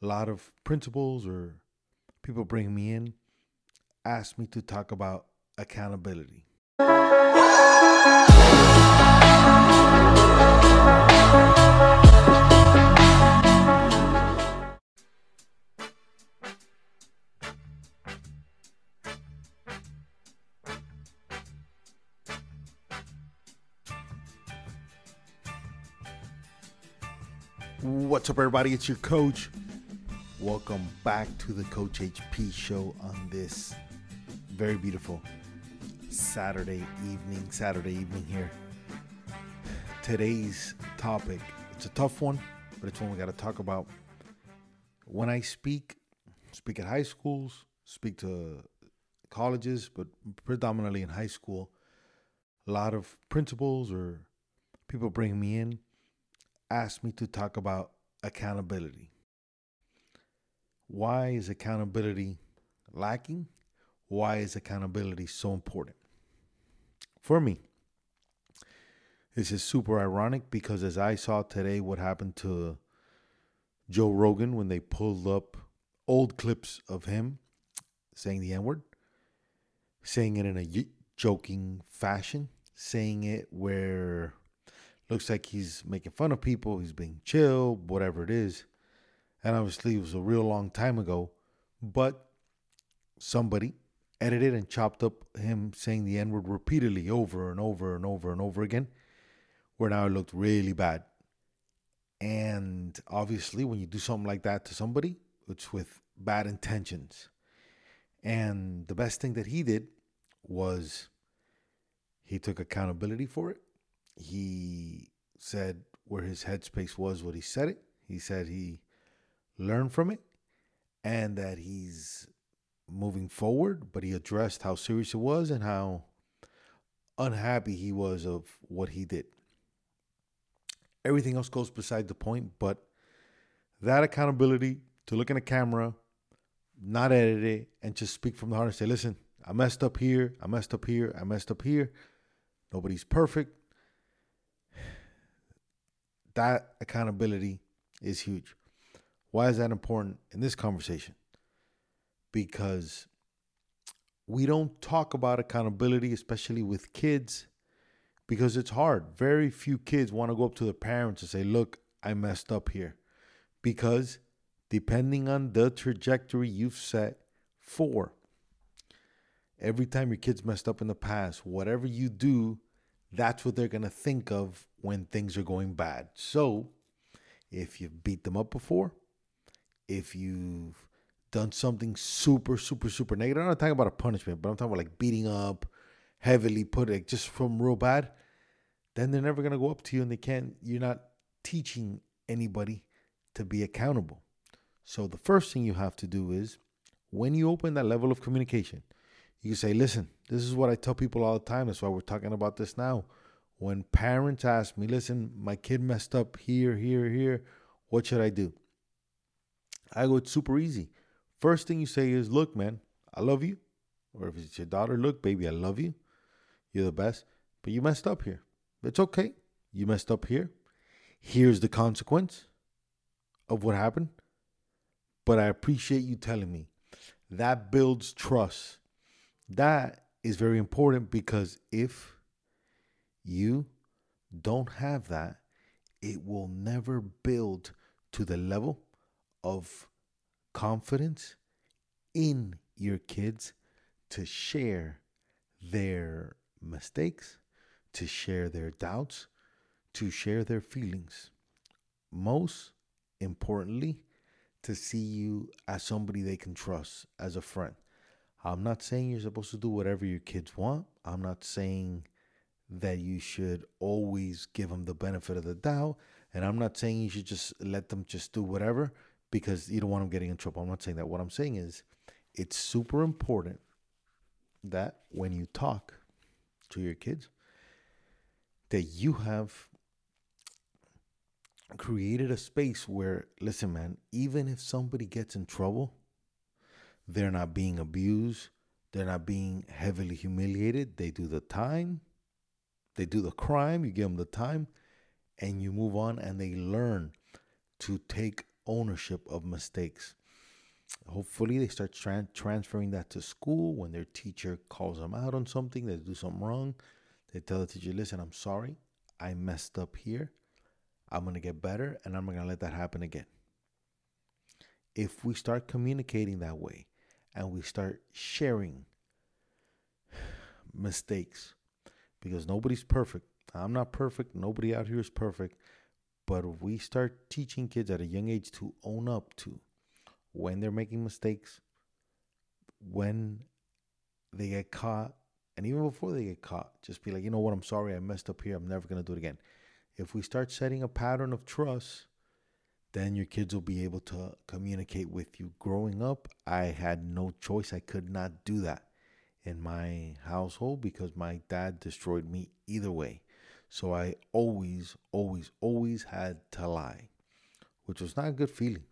A lot of principals or people bring me in, ask me to talk about accountability. What's up, everybody? It's your coach. Welcome back to the Coach HP show on this very beautiful Saturday evening. Saturday evening here. Today's topic, it's a tough one, but it's one we got to talk about. When I speak, speak at high schools, speak to colleges, but predominantly in high school, a lot of principals or people bring me in ask me to talk about accountability. Why is accountability lacking? Why is accountability so important? For me, this is super ironic because as I saw today what happened to Joe Rogan when they pulled up old clips of him saying the N word, saying it in a joking fashion, saying it where looks like he's making fun of people, he's being chill, whatever it is. And obviously, it was a real long time ago, but somebody edited and chopped up him saying the N word repeatedly over and over and over and over again, where now it looked really bad. And obviously, when you do something like that to somebody, it's with bad intentions. And the best thing that he did was he took accountability for it he said where his headspace was what he said it. He said he learned from it and that he's moving forward, but he addressed how serious it was and how unhappy he was of what he did. Everything else goes beside the point, but that accountability to look in a camera, not edit it, and just speak from the heart and say, listen, I messed up here, I messed up here, I messed up here. Nobody's perfect that accountability is huge. Why is that important in this conversation? Because we don't talk about accountability, especially with kids, because it's hard. Very few kids want to go up to their parents and say, Look, I messed up here. Because depending on the trajectory you've set for, every time your kids messed up in the past, whatever you do, that's what they're going to think of when things are going bad. So, if you've beat them up before, if you've done something super, super, super negative, I'm not talking about a punishment, but I'm talking about like beating up, heavily put it just from real bad, then they're never gonna go up to you and they can't, you're not teaching anybody to be accountable. So the first thing you have to do is when you open that level of communication, you say, listen, this is what I tell people all the time. That's why we're talking about this now when parents ask me, listen, my kid messed up here, here, here, what should I do? I go, it's super easy. First thing you say is, look, man, I love you. Or if it's your daughter, look, baby, I love you. You're the best. But you messed up here. It's okay. You messed up here. Here's the consequence of what happened. But I appreciate you telling me. That builds trust. That is very important because if you don't have that, it will never build to the level of confidence in your kids to share their mistakes, to share their doubts, to share their feelings. Most importantly, to see you as somebody they can trust, as a friend. I'm not saying you're supposed to do whatever your kids want. I'm not saying that you should always give them the benefit of the doubt, And I'm not saying you should just let them just do whatever because you don't want them getting in trouble. I'm not saying that. What I'm saying is it's super important that when you talk to your kids, that you have created a space where, listen, man, even if somebody gets in trouble, they're not being abused, they're not being heavily humiliated. They do the time, they do the crime, you give them the time, and you move on and they learn to take ownership of mistakes. Hopefully, they start tra- transferring that to school when their teacher calls them out on something, they do something wrong. They tell the teacher, listen, I'm sorry, I messed up here. I'm going to get better and I'm going to let that happen again. If we start communicating that way and we start sharing mistakes, because nobody's perfect, I'm not perfect, nobody out here is perfect, but if we start teaching kids at a young age to own up to when they're making mistakes, when they get caught, and even before they get caught, just be like, you know what, I'm sorry, I messed up here. I'm never to do it again. If we start setting a pattern of trust, then your kids will be able to communicate with you. Growing up, I had no choice. I could not do that in my household because my dad destroyed me either way. So I always, always, always had to lie, which was not a good feeling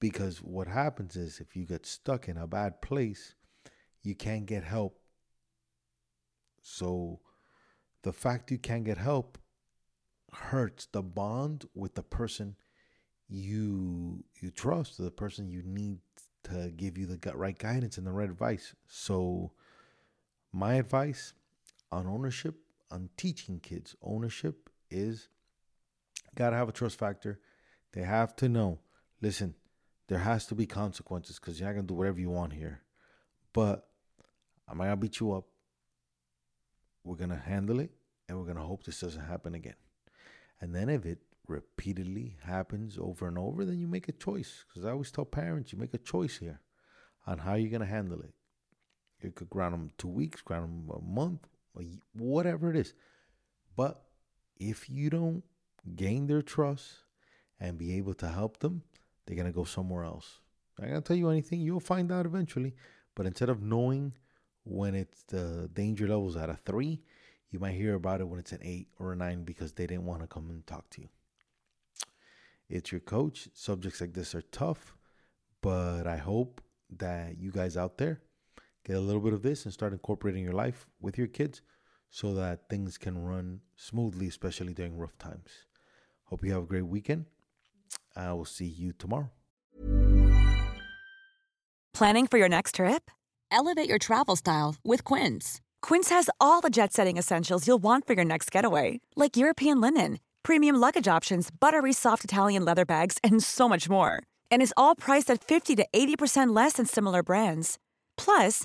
because what happens is if you get stuck in a bad place, you can't get help. So the fact you can't get help hurts the bond with the person you you trust, the person you need to give you the right guidance and the right advice. So my advice on ownership, on teaching kids ownership is got to have a trust factor. They have to know, listen, there has to be consequences because you're not to do whatever you want here. But I'm not to beat you up. We're to handle it and we're to hope this doesn't happen again. And then if it repeatedly happens over and over, then you make a choice. Because I always tell parents, you make a choice here on how you're to handle it. You could ground them two weeks, ground them a month, whatever it is. But if you don't gain their trust and be able to help them, they're going to go somewhere else. I'm going to tell you anything, you'll find out eventually. But instead of knowing when it's the danger levels at a three, you might hear about it when it's an eight or a nine because they didn't want to come and talk to you. It's your coach. Subjects like this are tough, but I hope that you guys out there get a little bit of this and start incorporating your life with your kids so that things can run smoothly, especially during rough times. Hope you have a great weekend. I will see you tomorrow. Planning for your next trip? Elevate your travel style with Quince. Quince has all the jet setting essentials you'll want for your next getaway, like European linen, premium luggage options, buttery soft Italian leather bags, and so much more. And is all priced at 50 to 80% less than similar brands. Plus,